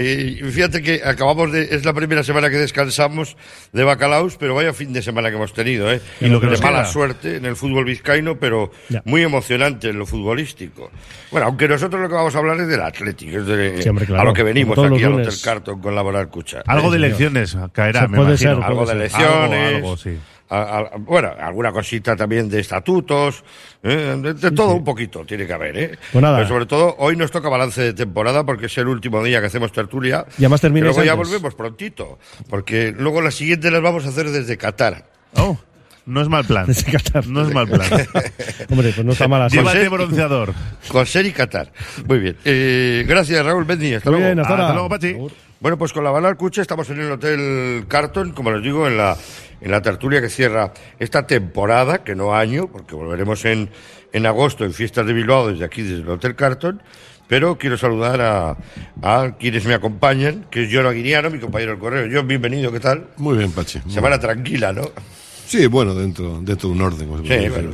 Eh, fíjate que acabamos de. Es la primera semana que descansamos de Bacalaos, pero vaya fin de semana que hemos tenido, ¿eh? Y lo que de nos mala queda. suerte en el fútbol vizcaíno, pero Ya. muy emocionante en lo futbolístico. Bueno, aunque nosotros lo que vamos a hablar es del Atlético, es de, Sí, hombre, claro. a lo que venimos Como todos aquí los al lunes. Hotel Carton con Laboral Cucha. Algo de elecciones caerá, Se me puede imagino. ser, algo de elecciones, Algo, algo, sí. A- a- bueno, alguna cosita también de estatutos, ¿eh? de, de todo un poquito tiene que haber, ¿eh? Pues nada. Pero sobre todo, hoy nos toca balance de temporada porque es el último día que hacemos tertulia. Y además Pero luego ya volvemos prontito, porque luego la siguiente las vamos a hacer desde Qatar. Oh, no es mal plan. Desde Qatar. No es mal plan. Hombre, pues no está mal así. Llévate bronceador. Con Ser y Qatar. Muy bien. Eh, gracias, Raúl Bendy. Hasta Muy luego. bien, hasta luego, Pachi. Bueno, pues con la Balar Cucha estamos en el Hotel Carton, como les digo, en la, en la tertulia que cierra esta temporada, que no año, porque volveremos en, en agosto en Fiestas de Bilbao desde aquí, desde el Hotel Carton. Pero quiero saludar a, a quienes me acompañan, que es John mi compañero del correo. John, bienvenido, ¿qué tal? Muy bien, Pachi. Semana tranquila, ¿no? Sí, bueno, dentro, dentro de un orden. Sí, bueno,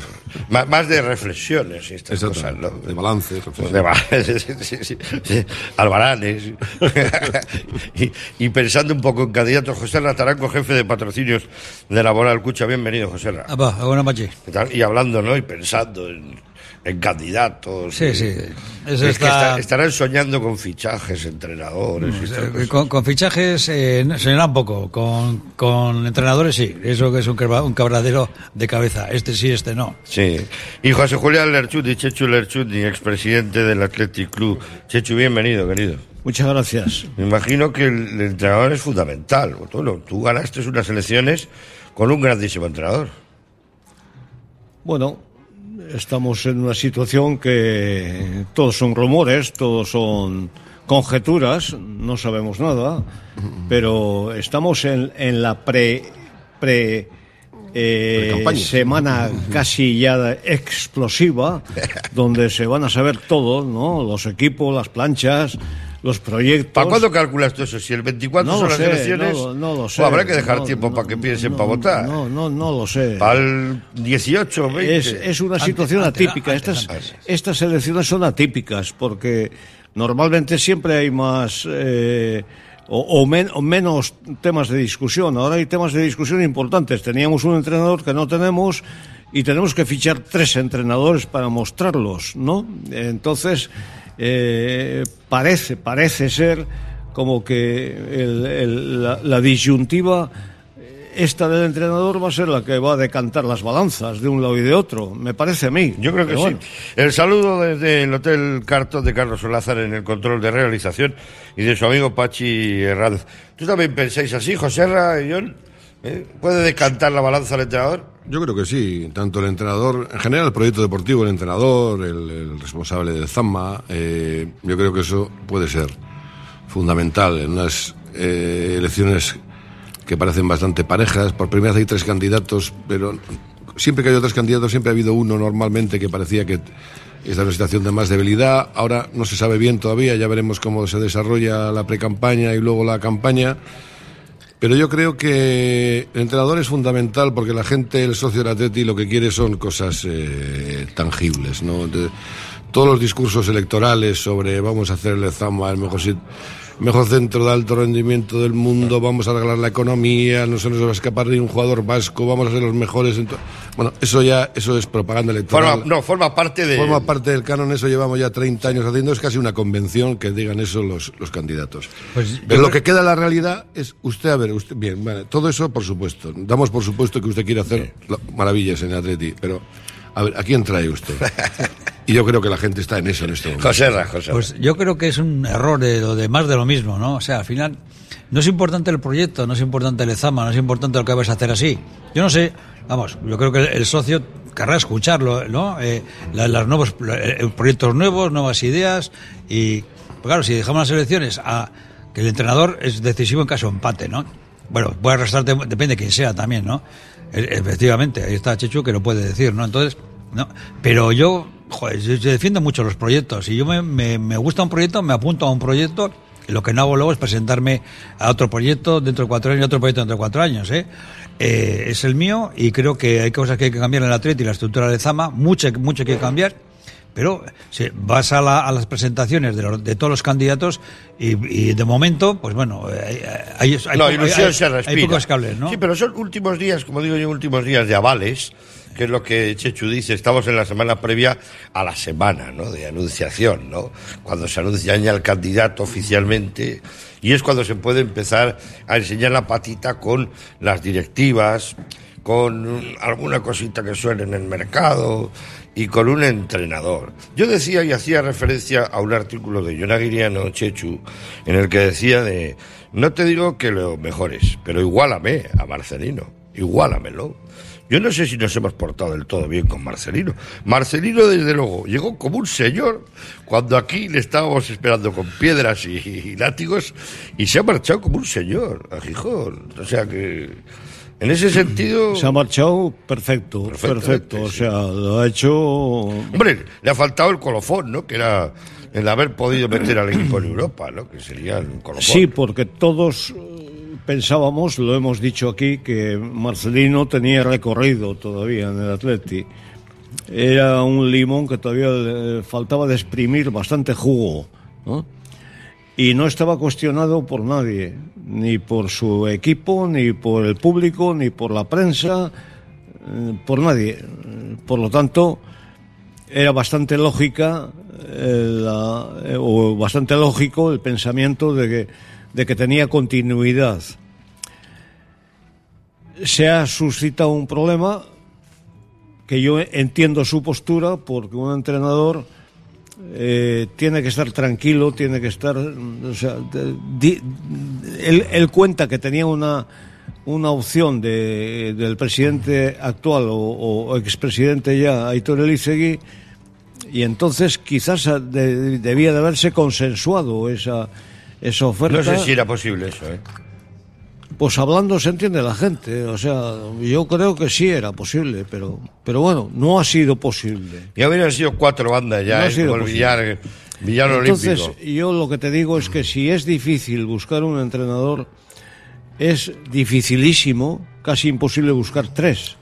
más, más de reflexiones y estas Exacto, cosas, ¿no? de balance, Pues reflexión. de ba- sí, sí, sí, sí. Albaranes. y, y pensando un poco en candidatos, José Rataranco, jefe de patrocinios de Laboral Cucha. Bienvenido, José Ra. Ah, va, buenas noches. Y hablando, ¿no? Y pensando en, en candidatos. Sí, y- sí. Es Eso que está- está- estarán soñando con fichajes, entrenadores y Eh. Con, con fichajes eh, un poco, con, con entrenadores sí, eso que es un, cabra- un cabradero de cabeza, este sí, este no. Sí. Y José Julián Lerchuti, Chechu Lerchuti, expresidente del Athletic Club. Chechu, bienvenido, querido. Muchas gracias. Me imagino que el, el entrenador es fundamental. Bueno, tú ganaste unas elecciones con un grandísimo entrenador. Bueno, estamos en una situación que todos son rumores, todos son conjeturas, no sabemos nada, pero estamos en, en la pre, pre eh, semana casi ya explosiva, donde se van a saber todo, ¿no? Los equipos, las planchas, los proyectos. ¿Para cuándo calculas tú eso? Si el 24 No son las sé, elecciones, no, no lo sé. pues habrá que dejar No, tiempo para que piensen no, para votar. No, no, no lo sé. Para el 18, 20. Es, es una situación antes, atípica. antes, estas, antes. estas elecciones son atípicas porque normalmente siempre hay más eh, o, o men- o menos temas de discusión. Ahora hay temas de discusión importantes. Teníamos un entrenador que no tenemos y tenemos que fichar tres entrenadores para mostrarlos, ¿no? Entonces eh, parece parece ser como que el- el- la, la disyuntiva esta del entrenador va a ser la que va a decantar las balanzas de un lado y de otro, me parece a mí. Yo creo que Pero sí. bueno. El saludo desde el Hotel Carton de Carlos Solázar en el control de realización y de su amigo Pachi Herranz. ¿Tú también pensáis así, José Ra y John? ¿Eh? ¿Puede decantar la balanza al entrenador? Yo creo que sí, tanto el entrenador, en general el proyecto deportivo, el entrenador, el, responsable del Zama, eh, yo creo que eso puede ser fundamental en unas eh, elecciones que parecen bastante parejas. Por primera vez hay tres candidatos, pero siempre que hay tres candidatos siempre ha habido uno normalmente que parecía que está en una situación de más debilidad. Ahora no se sabe bien todavía, ya veremos cómo se desarrolla la precampaña y luego la campaña. Pero yo creo que el entrenador es fundamental porque la gente, el socio del Atleti, lo que quiere son cosas eh, tangibles, ¿no? Todos los discursos electorales sobre vamos a hacer el Zama, el mejor sit- mejor centro de alto rendimiento del mundo, vamos a arreglar la economía, no se nos va a escapar ni un jugador vasco, vamos a ser los mejores. Bueno, eso ya, eso es propaganda electoral. Forma, no, forma parte de... Forma parte del canon, eso llevamos ya 30 años haciendo, es casi una convención que digan eso los, los candidatos. Pues Pero lo que queda en la realidad es usted, a ver, usted, bien, vale, todo eso por supuesto, damos por supuesto que usted quiere hacer lo- maravillas en el Atleti, pero a ver, ¿a quién trae usted? Y yo creo que la gente está en eso en este momento. José Ra, José Ra. Pues yo creo que es un error de más de lo mismo, ¿no? O sea, al final no es importante el proyecto, no es importante el examen, no es importante lo que vas a hacer así. Yo no sé, vamos, yo creo que el, el socio querrá escucharlo, ¿no? Eh, la- las nuevos eh, proyectos nuevos, nuevas ideas y, pues claro, si dejamos las elecciones a que el entrenador es decisivo en caso de empate, ¿no? Bueno, puede arrastrarte, depende de quién sea también, ¿no? E- Efectivamente, ahí está Chechu que lo puede decir, ¿no? Entonces, no, pero yo, joder, yo, yo defiendo mucho los proyectos. Si yo me, me, me gusta un proyecto, me apunto a un proyecto. Y lo que no hago luego es presentarme a otro proyecto dentro de cuatro años y otro proyecto dentro de cuatro años. ¿eh? Eh, es el mío y creo que hay cosas que hay que cambiar en el atleta y la estructura de Zama, mucho, mucho que cambiar. Pero si vas a, la- a las presentaciones de, los- de todos los candidatos y, y de momento, pues bueno, hay, hay, hay no, hay- se hay respira. pocos cables, ¿no? Sí, pero son últimos días, como digo yo, últimos días de avales, que es lo que Chechu dice. Estamos en la semana previa a la semana. De anunciación, ¿no? Cuando se anuncia ya el candidato oficialmente. Y es cuando se puede empezar a enseñar la patita con las directivas, con alguna cosita que suene en el mercado y con un entrenador. Yo decía y hacía referencia a un artículo de John Aguiriano Chechu en el que decía de no te digo que lo mejores, pero iguálame a Marcelino, igualamelo. Yo no sé si nos hemos portado del todo bien con Marcelino. Marcelino, desde luego, llegó como un señor cuando aquí le estábamos esperando con piedras y, y látigos y se ha marchado como un señor a Gijón. O sea que, en ese sentido... Se ha marchado perfecto, perfecto. O sea, lo ha hecho. Hombre, le ha faltado el colofón, ¿no? Que era el haber podido meter al equipo en Europa, ¿no? Que sería el colofón. Sí, porque todos pensábamos, lo hemos dicho aquí, que Marcelino tenía recorrido todavía en el Atleti. Era un limón que todavía faltaba de exprimir bastante jugo, ¿no? Y no estaba cuestionado por nadie, ni por su equipo, ni por el público, ni por la prensa, eh, por nadie. Por lo tanto, era bastante lógica eh, eh, o bastante lógico el pensamiento de que, de que tenía continuidad. Se ha suscitado un problema que yo entiendo su postura porque un entrenador eh, tiene que estar tranquilo, tiene que estar, o sea, él, cuenta que tenía una una opción de, del presidente actual o, expresidente ya, Aitor Elizegui, y entonces quizás debía de haberse consensuado esa, esa oferta. No sé si era posible eso, ¿eh? Pues hablando se entiende la gente, o sea, yo creo que sí era posible, pero, pero bueno, no ha sido posible. Y habrían sido cuatro bandas ya, No ha ¿eh? sido Como el. Villar, Villar Entonces, Olímpico. yo lo que te digo es que si es difícil buscar un entrenador, es dificilísimo, casi imposible buscar tres.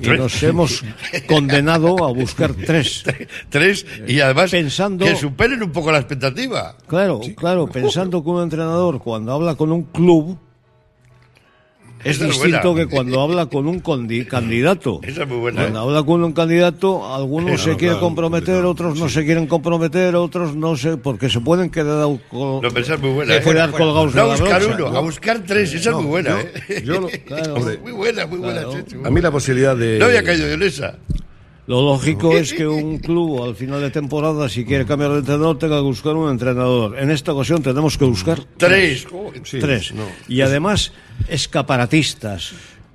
Y nos hemos condenado a buscar tres. Tres, y además Pensando- que superen un poco la expectativa. Claro, claro, pensando que un entrenador cuando habla con un club es Esa distinto buena. que cuando habla con un condi- candidato. Esa es muy buena, Cuando ¿eh? habla con un candidato, algunos se quieren claro, comprometer, otros no se quieren comprometer, otros no sé, porque se pueden quedar, col- Lo pensás muy buena, ¿eh? quedar colgados No a buscar brocha. uno, a buscar tres, esa es muy buena, yo- ¿eh? yo lo- Claro. hombre, Muy buena, muy buena. Chechu. a mí la posibilidad de. No había caído en esa. Lo lógico es que un club al final de temporada, si quiere cambiar de entrenador, tenga que buscar un entrenador. En esta ocasión tenemos que buscar Tres. joder. Sí, tres. no. Y además, escaparatistas.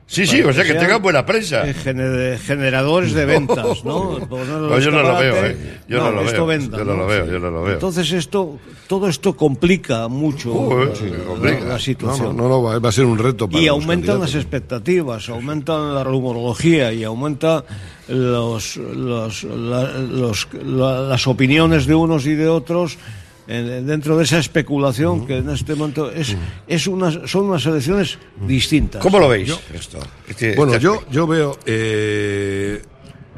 Sí, sí, o sea que tengan buena prensa. eh, gener- generadores de ventas, ¿no? No, yo no lo veo. ¿eh? Yo no lo esto veo. venda, Yo no lo veo, yo no lo veo. Entonces esto, todo esto complica mucho la- sí, la, complica. la No, situación. no, no, no, va, a ser un reto para y aumentan las expectativas, aumentan la rumorología y aumenta los, los- la- los- la- las opiniones de unos y de otros en- dentro de esa especulación que en este momento es, es unas, son unas elecciones distintas. ¿Cómo lo veis esto? Este- Bueno, este yo, yo veo eh,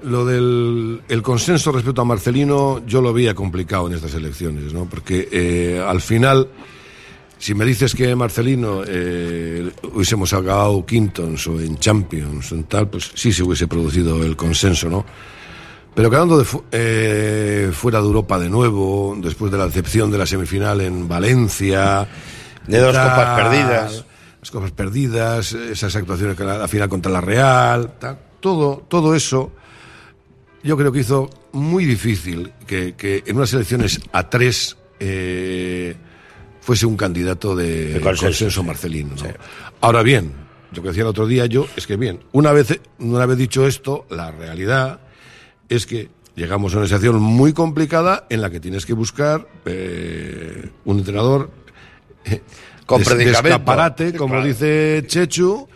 lo del el consenso respecto a Marcelino, yo lo veía complicado en estas elecciones, ¿no? Porque eh, al final, si me dices que Marcelino eh, hubiésemos acabado quintos o en Champions o en tal, pues sí se hubiese producido el consenso, ¿no? Pero quedando de fu- eh, fuera de Europa de nuevo, después de la decepción de la semifinal en Valencia. De dos copas perdidas. Las copas perdidas, esas actuaciones que la, la final contra la Real, tal, todo, todo eso, yo creo que hizo muy difícil que, que en unas elecciones a tres eh, fuese un candidato de, De consenso, consenso, marcelino. ¿no? Ahora bien, lo que decía el otro día yo es que bien, una vez, una vez dicho esto, la realidad es que llegamos a una situación muy complicada en la que tienes que buscar eh, un entrenador eh, Con de- de escaparate, como Claro. dice Chechu,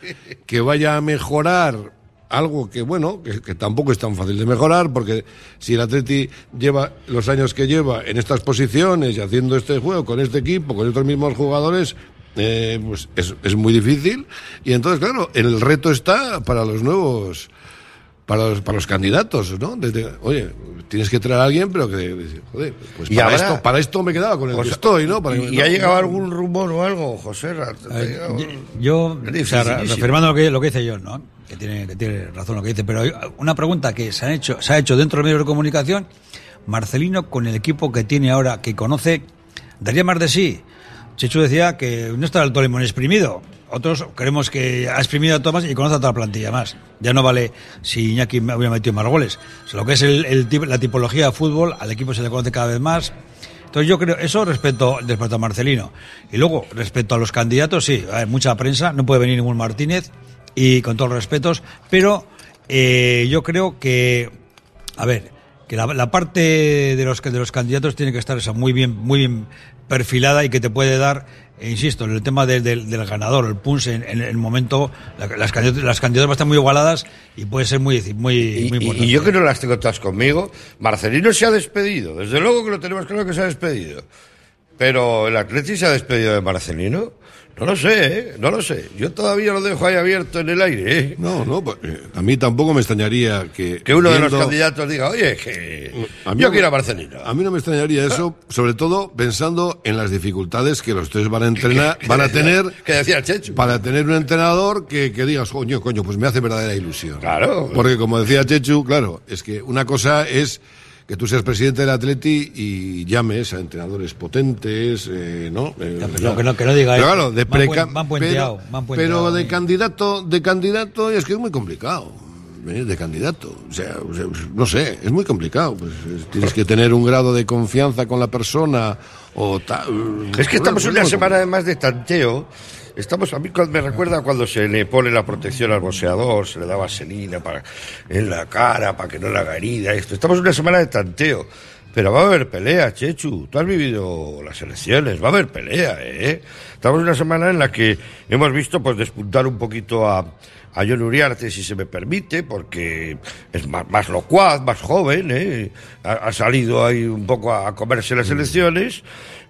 que vaya a mejorar algo que, bueno, que, que tampoco es tan fácil de mejorar, porque si el Atleti lleva los años que lleva en estas posiciones y haciendo este juego con este equipo, con estos mismos jugadores, eh, pues es, es muy difícil. Y entonces, claro, el reto está para los nuevos para los, para los candidatos, ¿no? Desde, oye, tienes que traer a alguien, pero que, joder, pues Y para, esto, para esto me quedaba con el O que sea, estoy, ¿no? Para ¿Y, y ha llegado algún rumor o algo, José? Yo, o sea, reafirmando lo que, lo que dice John, ¿no? Que tiene, que tiene razón lo que dice, pero hay una pregunta que se, han hecho, se ha hecho dentro de los medios de comunicación, Marcelino con el equipo que tiene ahora, que conoce, daría más de sí. Chechu decía que no está todo limón exprimido. Otros creemos que ha exprimido a Tomás y conoce a la plantilla más. Ya no vale si Iñaki me hubiera metido más goles. Lo que es el, el la tipología de fútbol, al equipo se le conoce cada vez más. Entonces yo creo, eso respecto, respecto a Marcelino. Y luego, respecto a los candidatos, sí, hay mucha prensa, no puede venir ningún Martínez, y con todos los respetos, pero eh, yo creo que, a ver, que la, la parte de los, de los candidatos tiene que estar esa, muy bien, muy bien perfilada y que te puede dar, insisto, en el tema del- del, del ganador, el punch en, en el momento, la- las, candidatas, las a estar muy igualadas y puede ser muy, muy, Y, muy importante. y yo que no las tengo todas conmigo, Marcelino se ha despedido. Desde luego que lo tenemos claro que se ha despedido. Pero el Atleti se ha despedido de Marcelino. No lo sé, ¿eh? No lo sé. Yo todavía lo dejo ahí abierto en el aire, ¿eh? No, no, pues, eh, a mí tampoco me extrañaría que... Que uno de los candidatos diga, oye, que A mí yo no- quiero a Marcelino. A mí no me extrañaría eso, sobre todo pensando en las dificultades que los tres van a entrenar, van a tener Que decía Chechu. para tener un entrenador que, que digas, coño, coño, pues me hace verdadera ilusión. Claro. Porque como decía Chechu, claro, es que una cosa es que tú seas presidente del Atleti y llames a entrenadores potentes, eh, ¿no? Eh, Ya, pero que no- que no diga pero eso. claro, de preca- puenteado, pero, de candidato, de candidato es que es muy complicado. ¿eh? De candidato, o sea, o sea, no sé, es muy complicado. Pues, es- tienes que tener un grado de confianza con la persona o tal. Es que estamos en una semana además de tanteo. Estamos, a mí me recuerda cuando se le pone la protección al boxeador, se le da vaselina para, en la cara para que no le haga herida. Esto. Estamos en una semana de tanteo. Pero va a haber pelea, Chechu. Tú has vivido las elecciones, va a haber pelea, ¿eh? Estamos en una semana en la que hemos visto pues despuntar un poquito a, a John Uriarte, si se me permite, porque es más, más locuaz, más joven, ¿eh? Ha, ha salido ahí un poco a, a comerse las elecciones.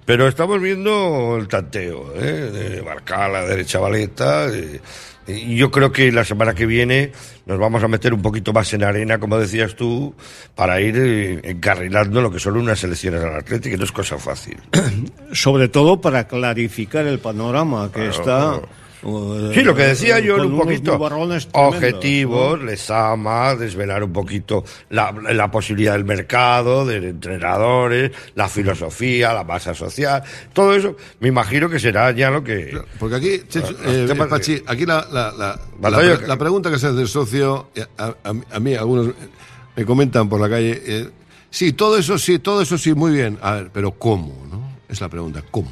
Pero estamos viendo el tanteo, ¿eh? de marcar la derecha valeta. eh, y yo creo que la semana que viene nos vamos a meter un poquito más en arena, como decías tú, para ir eh, encarrilando lo que son unas elecciones al Atlético, que no es cosa fácil. Sobre todo para clarificar el panorama que está. claro. Sí, lo que decía yo con un poquito. Objetivos, Lezama, desvelar un poquito la, la posibilidad del mercado, de entrenadores, la filosofía, la masa social, todo eso, me imagino que será ya lo que. Porque aquí, Chechu, Los eh, Pachi, aquí la, la, la, pregunta que se hace del socio, a, a- a mí algunos me comentan por la calle, eh, sí, todo eso sí, todo eso sí, muy bien, a ver, pero ¿cómo? ¿no? Es la pregunta, ¿cómo?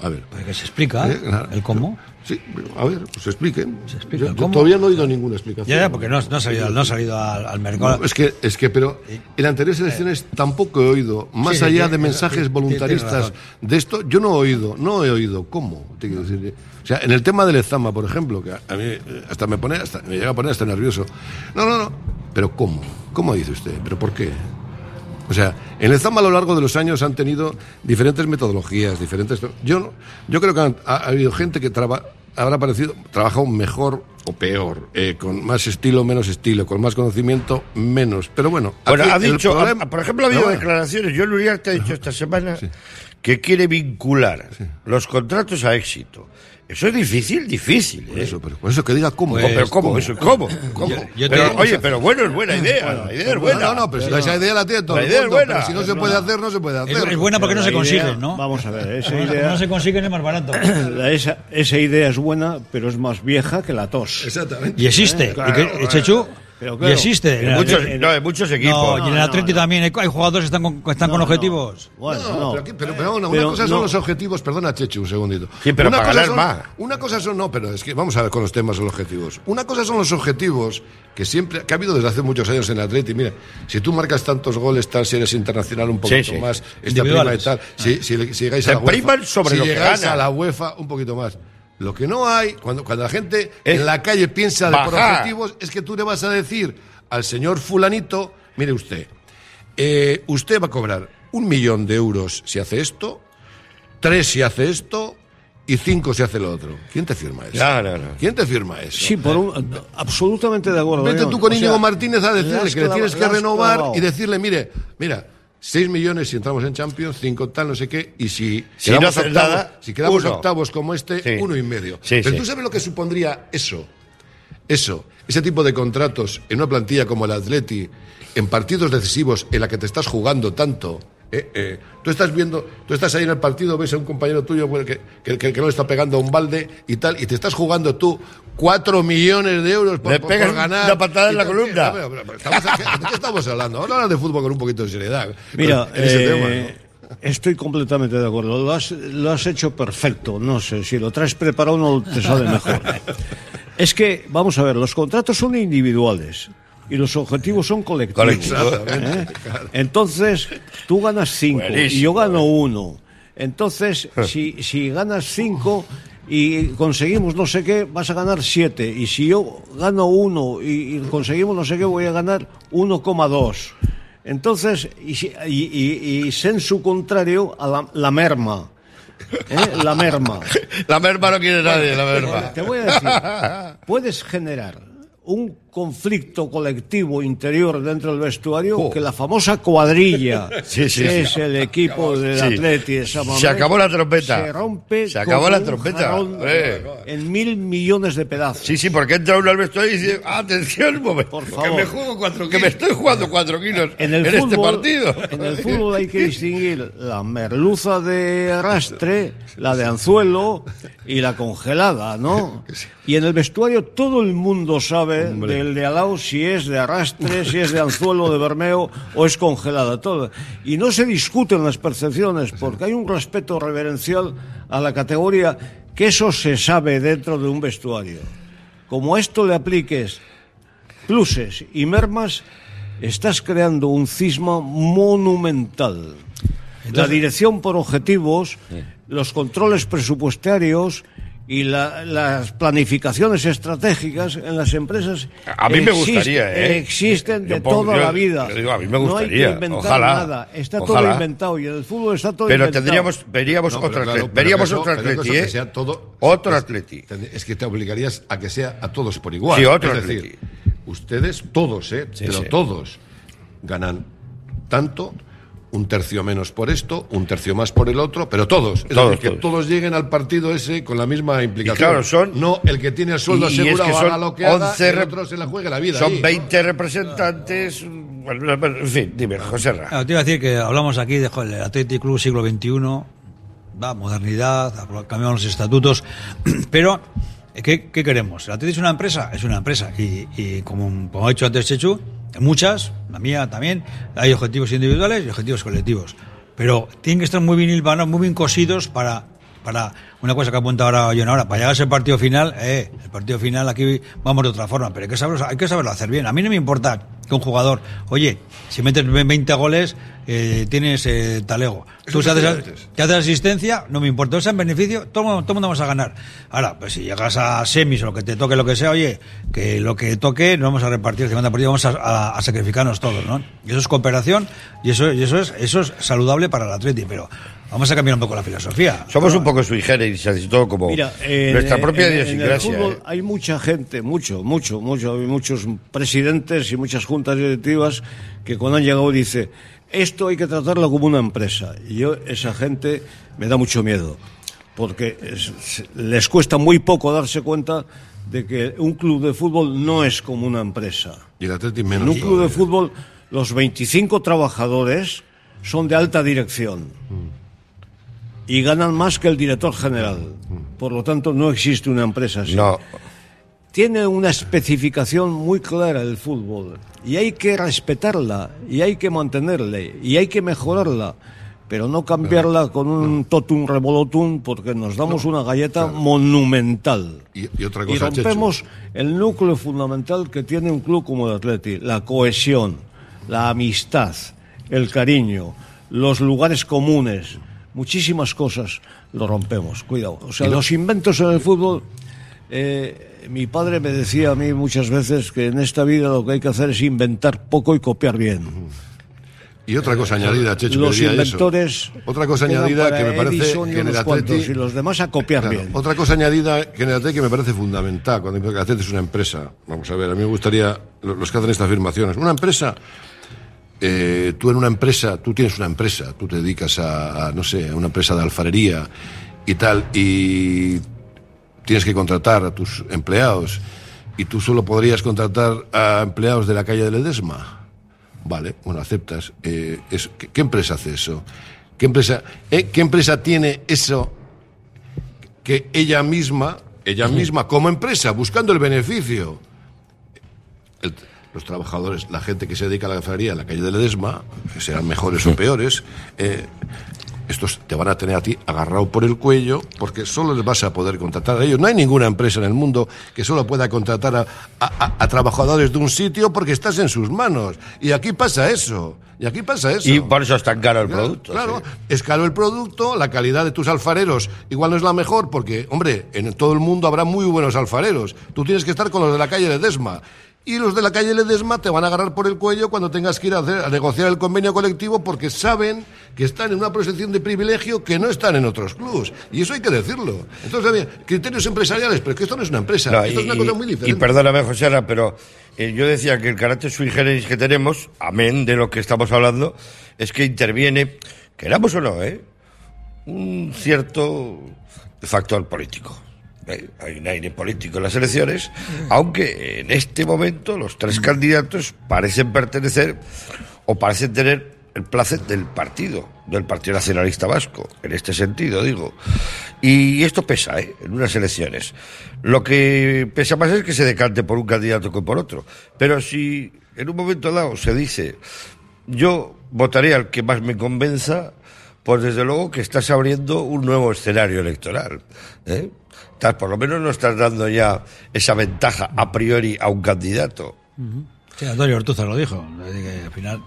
A ver. Pues que se explica Eh, claro. el cómo. Sí, a ver, pues expliquen. Se explica Yo- yo cómo. todavía no he oído ninguna explicación. Ya, ya, porque no, no ha salido, no ha salido al, al mercado. No, es que, es que, pero en anteriores elecciones tampoco he oído, más Sí, allá de mensajes voluntaristas de esto, yo no he oído, no he oído. ¿Cómo? Te quiero decir, o sea, en el tema del Ezama, por ejemplo, que a mí eh, hasta me pone, hasta, me llega a poner hasta nervioso. No, no, no. Pero ¿cómo? ¿Cómo dice usted? ¿Pero por qué? O sea, en el a lo largo de los años han tenido diferentes metodologías, diferentes. Yo, yo creo que han- ha, ha habido gente que traba- habrá parecido, trabajado mejor o peor, eh, con más estilo, menos estilo, con más conocimiento, menos. Pero bueno, Bueno, aquí ha dicho, problema- por ejemplo, ha habido No, bueno, declaraciones. Yo Uriarte ha dicho esta semana que quiere vincular los contratos a éxito. Eso es difícil, difícil. ¿eh? Eso, pero por eso que diga cómo. Pues, pero ¿cómo? Eso, ¿Cómo? ¿Cómo? Yo- yo te- Pero, o sea, oye, pero bueno, es buena idea. la idea es buena. No, no, pero, si esa idea la tiene todo La el idea es buena. pero si no se puede hacer, no se puede Es, hacer. es buena porque no se idea- consigue, ¿no? Vamos a ver, esa idea, no se consigue es más barato. la- esa, esa idea es buena, pero es más vieja que la tos. Exactamente. Y existe. Claro, y que- claro. Chechu, Pero y claro, existe. En muchos, no, en muchos equipos. No, y en el No, Atleti no, no. también hay, hay jugadores que están con, están con No, no. objetivos. Bueno, No, no. pero, aquí- pero- pero una, Pero una cosa son los objetivos, perdona Chechu, un segundito. Sí, pero una para cosa son, más. Una cosa son, no, pero es que vamos a ver con los temas de los objetivos. Una cosa son los objetivos que siempre, que ha habido desde hace muchos años en el Atleti. Mira, si tú marcas tantos goles, tal, si eres internacional un poquito Sí, sí. más, esta prima y tal, si, si, si llegáis Se a la UEFA, sobre si lo que llegáis a la UEFA, un poquito más. Lo que no hay, cuando, cuando la gente Es en la calle piensa de por objetivos, es que tú le vas a decir al señor fulanito, mire usted, eh, usted va a cobrar un millón de euros si hace esto, tres si hace esto y cinco se hace lo otro. ¿Quién te firma eso? No, no. ¿Quién te firma eso? Sí, por un, absolutamente de acuerdo. Vete León. tú con Íñigo Martínez a le decirle que le tienes que renovar clavado. y decirle, mire, mira, 6 millones si entramos en Champions, 5 tal, no sé qué, y si, Si no haces octavos, nada, si quedamos uno. octavos como este, Sí. uno y medio. Sí, Pero sí. tú sabes lo que supondría eso, eso, ese tipo de contratos en una plantilla como el Atleti, en partidos decisivos en la que te estás jugando tanto. Eh, eh, tú estás viendo, tú estás ahí en el partido, ves a un compañero tuyo que, que, que- que no le está pegando a un balde y tal, y te estás jugando tú cuatro millones de euros por, Le por- ganar. una patada en la columna. Pero, pero, pero, estamos aquí- ¿De qué estamos hablando? Vamos a hablar de fútbol con un poquito de seriedad. Mira, en ese eh, tema, ¿no? estoy completamente de acuerdo. Lo has, lo has hecho perfecto. No sé, si lo traes preparado no te sale mejor. es que, vamos a ver, los contratos son individuales y los objetivos son colectivos. ¿eh? Entonces, tú ganas cinco y yo gano uno. Entonces, si, si ganas cinco y conseguimos no sé qué, vas a ganar siete. Y si yo gano uno y, y conseguimos no sé qué, voy a ganar 1,2. Entonces, y, y, y, y sensu contrario a la, la merma. ¿eh? La merma. La merma no quiere nadie, la merma. Te voy a decir, puedes generar un conflicto colectivo interior dentro del vestuario Oh. que la famosa cuadrilla, Sí, sí, que es el equipo del. Atleti de San Mamés, Se acabó la trompeta. se rompe Se acabó la trompeta, eh. en mil millones de pedazos. Sí, sí, porque entra uno al vestuario y dice, atención, momento, Por que favor. me juego cuatro, que me estoy jugando cuatro kilos En el este fútbol, partido. En el fútbol hay que distinguir la merluza de arrastre, la de anzuelo y la congelada, ¿no? Y en el vestuario todo el mundo sabe del de al lado si es de arrastre, si es de anzuelo, de bermeo o es congelada, todo. Y no se discuten las percepciones porque hay un respeto reverencial a la categoría que eso se sabe dentro de un vestuario. Como a esto le apliques pluses y mermas, estás creando un cisma monumental. la dirección por objetivos, los controles presupuestarios y la- las planificaciones estratégicas en las empresas A mí me exist- gustaría, ¿eh? existen Yo de pongo- toda yo- la vida. digo, a mí me No hay gustaría, que inventar ojalá, nada. Está todo inventado y en el fútbol está todo Pero inventado. tendríamos, veríamos No, pero claro, Veríamos eso- otro pero atleti, ¿eh? que sea todo- Otro es- atleti. Es que te obligarías a que sea a todos por igual. Sí, otro es atleti. decir, ustedes todos, ¿eh? pero sí. todos ganan tanto, un tercio menos por esto, un tercio más por el otro, pero todos. Es Todos, decir, que todos. todos lleguen al partido ese con la misma implicación. claro, son- No el que tiene el sueldo Y- y es asegurado que son lo que haga, 11 el rep- otro se la juegue la vida. Son ahí. 20 representantes. bueno, En fin, dime, José Ra. Claro, te iba a decir que hablamos aquí de joder, el Athletic Club siglo XXI, va, modernidad, cambiamos los estatutos, pero ¿qué, qué queremos? ¿El Athletic es una empresa? Es una empresa y, y como, como ha dicho antes Chechu, muchas, la mía también, hay objetivos individuales y objetivos colectivos, pero tienen que estar muy bien hilvanados, muy bien cosidos para para una cosa que apunta ahora John ahora, para llegar a ese partido final, eh, el partido final aquí vamos de otra forma, pero hay que saberlo, hay que saberlo hacer bien. A mí no me importa que un jugador, oye, si metes 20 goles, eh, tienes eh, talego. Tú haces, que haces asistencia, no me importa, eso en beneficio, todo, todo mundo vamos a ganar. Ahora, pues si llegas a semis o lo que te toque, lo que sea, oye, que lo que toque, no vamos a repartir el 50 partido, vamos a, a- a sacrificarnos todos, ¿no? Y eso es cooperación y eso, y eso es eso es saludable para el atleti, pero vamos a cambiar un poco la filosofía. Somos un poco sui generis, así todo como Mira, en- nuestra en- propia en- En el idiosincrasia. fútbol ¿eh? hay mucha gente, mucho, mucho, mucho, hay muchos presidentes y muchas juntas directivas que cuando han llegado dice esto hay que tratarlo como una empresa. Y yo, esa gente, me da mucho miedo, porque es- les cuesta muy poco darse cuenta de que un club de fútbol no es como una empresa. Y el Atleti En menos. un club de fútbol, los 25 trabajadores son de alta dirección y ganan más que el director general. Por lo tanto, no existe una empresa así. No, Tiene una especificación muy clara el fútbol y hay que respetarla y hay que mantenerla y hay que mejorarla. Pero no cambiarla con un totum revolotum porque nos damos una galleta monumental. Y, y otra Y cosa, rompemos el núcleo fundamental que tiene un club como el Atleti, la cohesión, la amistad, el cariño, los lugares comunes, muchísimas cosas lo rompemos, cuidado. O sea, los inventos en el fútbol, eh, mi padre me decía a mí muchas veces que en esta vida lo que hay que hacer es inventar poco y copiar bien. Y otra cosa añadida, Checho, los que eso. inventores. Otra cosa añadida que me parece que en el Atleti- y los demás a copiar Claro, bien. Otra cosa añadida que en el Atleti que me parece fundamental, cuando el Atleti es una empresa, vamos a ver, a mí me gustaría, lo- los que hacen estas afirmaciones, una empresa, eh, tú en una empresa, tú tienes una empresa, tú te dedicas a, a, no sé, a una empresa de alfarería y tal, y tienes que contratar a tus empleados, y tú solo podrías contratar a empleados de la calle de Ledesma. Vale, bueno, aceptas. Eh, es- ¿qué, qué empresa hace eso? ¿Qué empresa, eh, ¿Qué empresa tiene eso que ella misma, ella misma como empresa, buscando el beneficio, el- los trabajadores, la gente que se dedica a la alfarería en la calle de Ledesma, que sean mejores o peores, eh, estos te van a tener a ti agarrado por el cuello porque solo les vas a poder contratar a ellos. No hay ninguna empresa en el mundo que solo pueda contratar a, a- a- a trabajadores de un sitio porque estás en sus manos. Y aquí pasa eso. Y aquí pasa eso. Y por eso es tan caro el Claro, producto. Claro, sí. es caro el producto, la calidad de tus alfareros igual no es la mejor porque, hombre, en todo el mundo habrá muy buenos alfareros. Tú tienes que estar con los de la calle Ledesma. Y los de la calle Ledesma te van a agarrar por el cuello cuando tengas que ir a, hacer- a negociar el convenio colectivo porque saben que están en una posición de privilegio que no están en otros clubs. Y eso hay que decirlo. Entonces, había criterios empresariales, pero es que esto no es una empresa. No, esto es una cosa muy y diferente. perdóname, José Ana, pero eh, yo decía que el carácter sui generis que tenemos, amén de lo que estamos hablando, es que interviene, queramos o no, ¿eh? un cierto factor político. Hay un aire político en las elecciones, aunque en este momento los tres candidatos parecen pertenecer o parecen tener el placer del partido, del Partido Nacionalista Vasco, en este sentido, digo. Y esto pesa, ¿eh? En unas elecciones. Lo que pesa más es que se decante por un candidato que por otro. Pero si en un momento dado se dice, yo votaré al que más me convenza, pues desde luego que estás abriendo un nuevo escenario electoral. ¿eh? Estás- por lo menos no estás dando ya esa ventaja a priori a un candidato. Sí, Antonio Ortuzar lo dijo. que al final.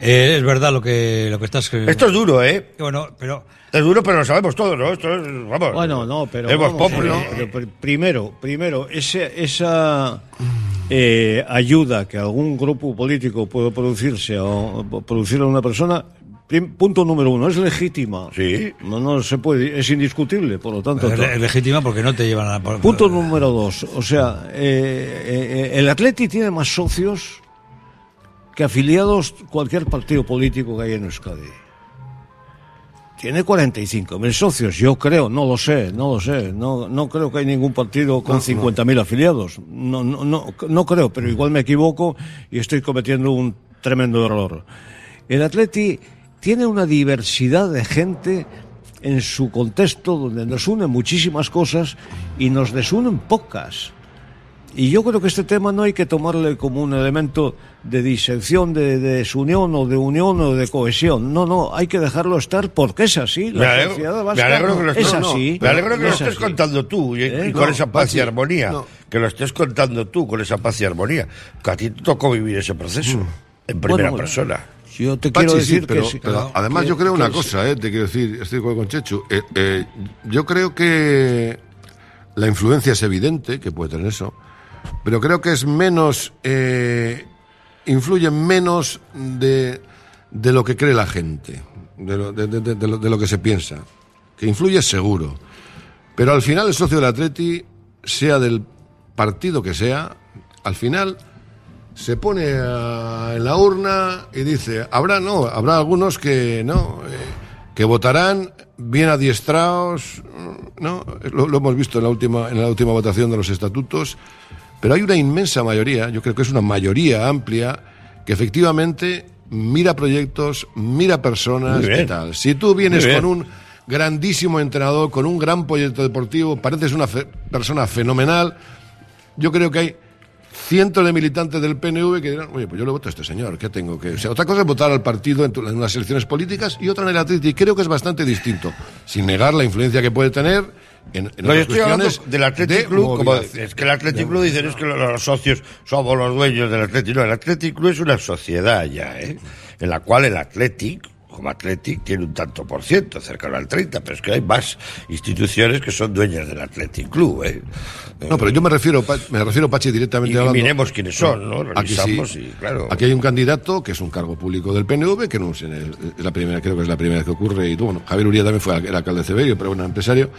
eh, es verdad lo que, lo que estás. Esto es duro, ¿eh? Bueno, pero. Es duro, pero lo sabemos todos, ¿no? Esto es, vamos. Bueno, no, pero. Vamos, no, pero pr- primero, primero, ese- esa eh, ayuda que algún grupo político puede producirse o producir a una persona, punto número uno, es legítima. Sí. No, no se puede, es indiscutible, por lo tanto. Es, legítima porque no te llevan a. por- Punto número dos, o sea, eh, eh, el Atleti tiene más socios que afiliados cualquier partido político que haya en Euskadi. Tiene 45.000 socios, yo creo, no lo sé, no lo sé. No, no creo que hay ningún partido con 50.000 afiliados. No, no, no, no creo, pero igual me equivoco y estoy cometiendo un tremendo error. El Atleti tiene una diversidad de gente en su contexto donde nos unen muchísimas cosas y nos desunen pocas. Y yo creo que este tema no hay que tomarle como un elemento de disección, de, de desunión o de unión o de cohesión. No, no, hay que dejarlo estar porque es así. Me La alegro, sociedad me vasca alegro que lo es no, así. me alegro que lo es estés así. contando tú y, ¿Eh? y con No, esa paz y armonía. no. Que lo estés contando tú con esa paz y armonía. Que a ti te tocó vivir ese proceso en primera Bueno, persona. Yo te Pachi, quiero sí, decir pero, que sí. pero además yo creo una cosa, eh, te quiero decir, estoy de acuerdo con Chechu. eh, eh, yo creo que la influencia es evidente, que puede tener eso, pero creo que es menos, influye menos de, de lo que cree la gente, de lo, de lo- de lo que se piensa. Que influye seguro. Pero al final el socio del Atleti, sea del partido que sea, al final se pone a- en la urna y dice, habrá no, habrá algunos que no, eh, que votarán bien adiestrados, no, lo, lo hemos visto en la última en la última votación de los estatutos, pero hay una inmensa mayoría, yo creo que es una mayoría amplia que efectivamente mira proyectos, mira personas y tal. Si tú vienes con un grandísimo entrenador, con un gran proyecto deportivo, pareces una fe- persona fenomenal, yo creo que hay cientos de militantes del PNV que dirán, oye, pues yo le voto a este señor, ¿qué tengo que...? O sea, otra cosa es votar al partido en, tu- en unas elecciones políticas y otra en el Atleti, y creo que es bastante distinto, sin negar la influencia que puede tener en, en No, yo otras estoy hablando cuestiones del Athletic de Club, como es que el Athletic Club dicen es que los, los socios somos los dueños del Athletic. No, el Athletic Club es una sociedad ya, ¿eh? En la cual el Athletic, como Athletic, tiene un tanto por ciento, cercano al 30, pero es que hay más instituciones que son dueñas del Athletic Club. ¿eh? No, pero yo me refiero, me refiero Pachi, directamente Y hablando. miremos quiénes son, ¿no? Aquí sí. Y, claro. Aquí hay un candidato que es un cargo público del PNV, que no es la primera, creo que es la primera vez que ocurre. Y bueno, Javier Uría también fue el alcalde de Severio, pero bueno, empresario.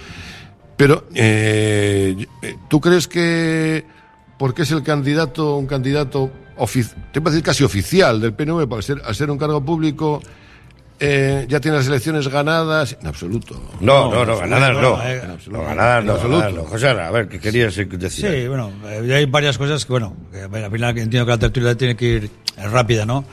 Pero, eh, ¿tú crees que porque es el candidato, un candidato, ofi- te decir casi oficial del PNV, al ser, al ser un cargo público, eh, ya tiene las elecciones ganadas? En absoluto. No, no, no, ganadas no. eh, No, ganadas no, en absoluto. ganadas no. José, a ver, ¿qué querías decir? Sí, bueno, eh, hay varias cosas que, bueno, que, al final entiendo que la tertulia tiene que ir rápida, ¿no?